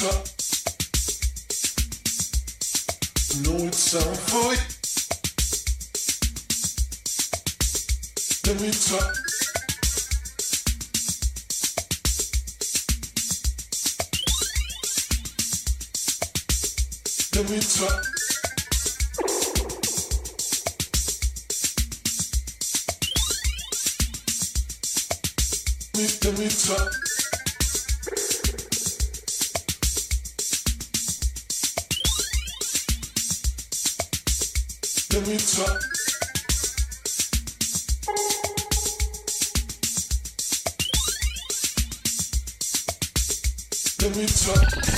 Let me No, it's time for it. Then it's up. Then it's Let me talk.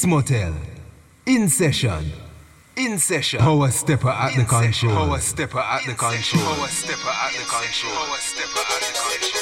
It's Motel. In session. In session. Powerstepper at In the control. Powerstepper at the control. Powerstepper at the control. Powerstepper at the control.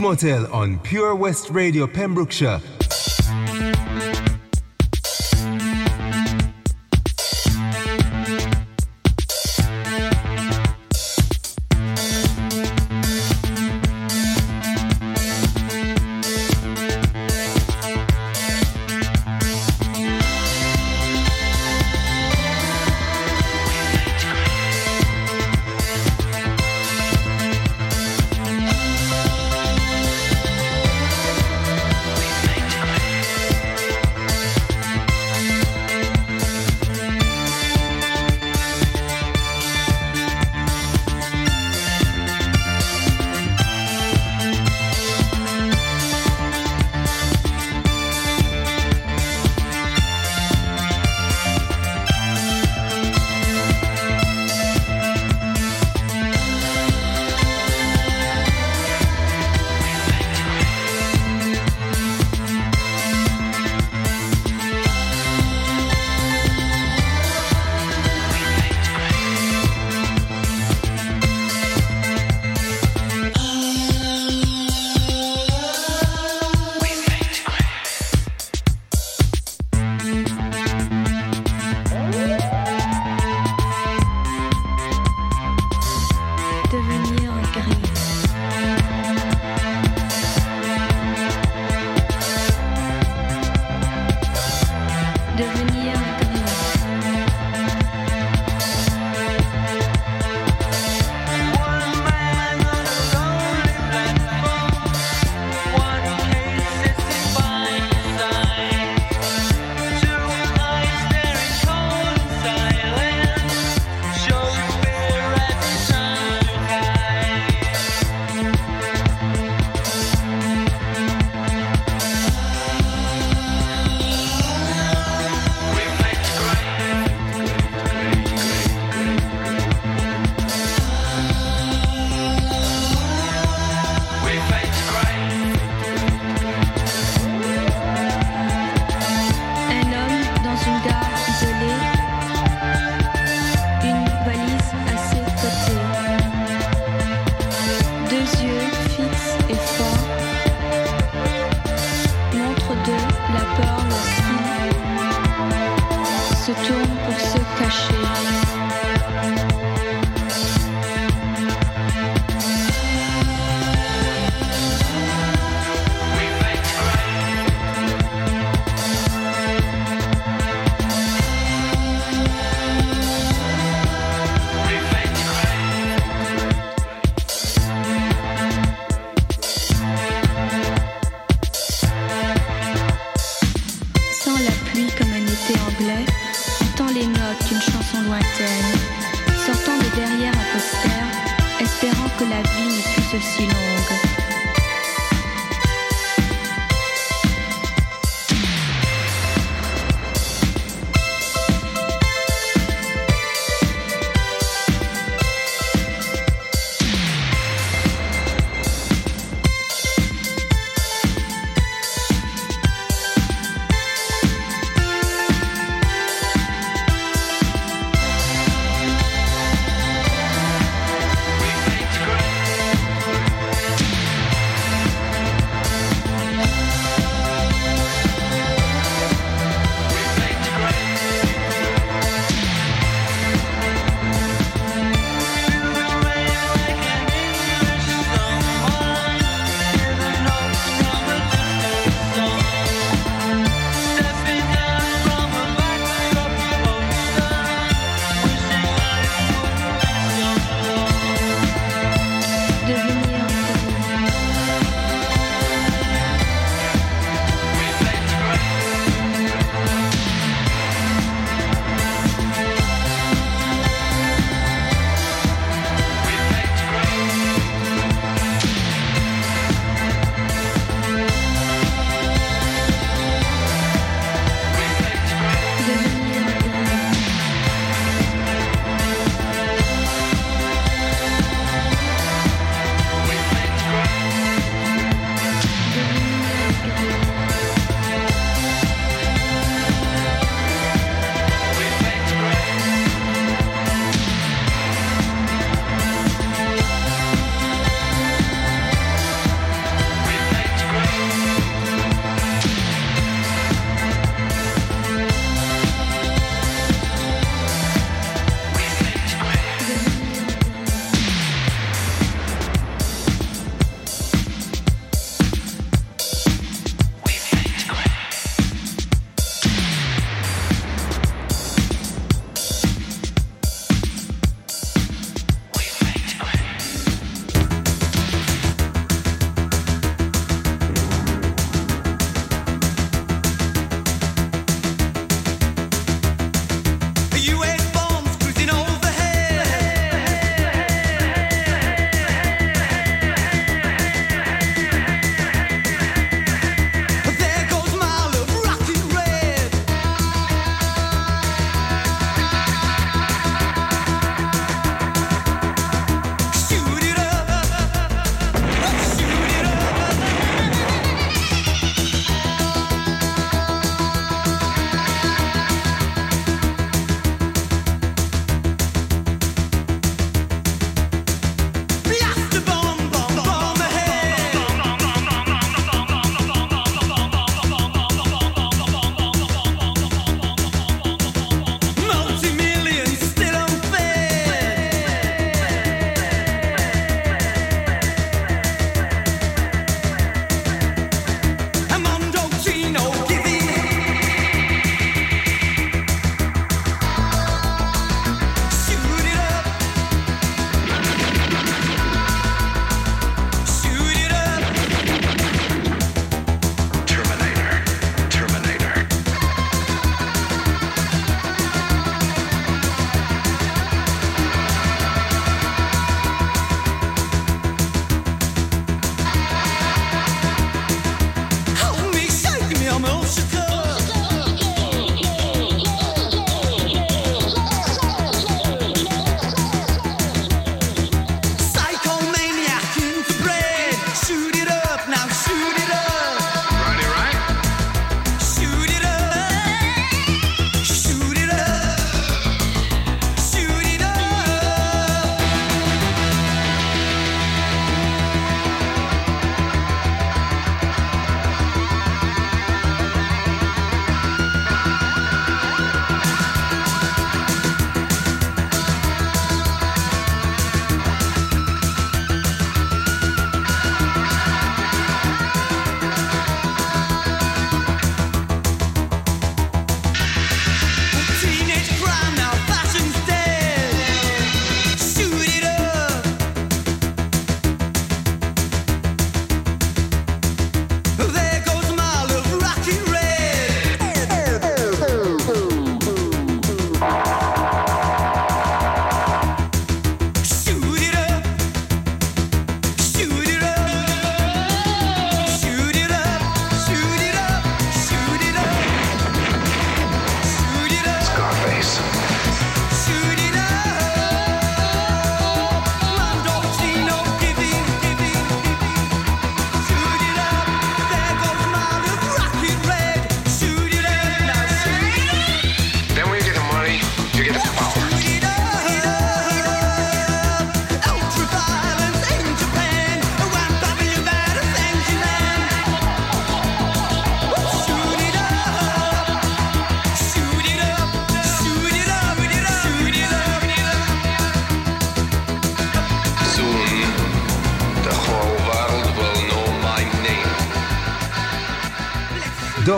Motel on Pure West Radio Pembrokeshire.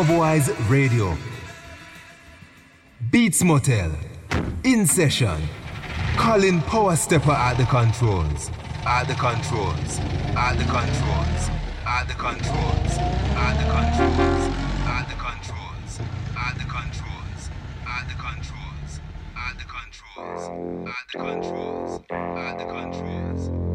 Dubwise Radio. Beats Motel. In session. Colin Powerstepper at the controls. At the controls. At the controls. At the controls. At the controls. At the controls. At the controls. At the controls. At the controls. At the controls. At the controls.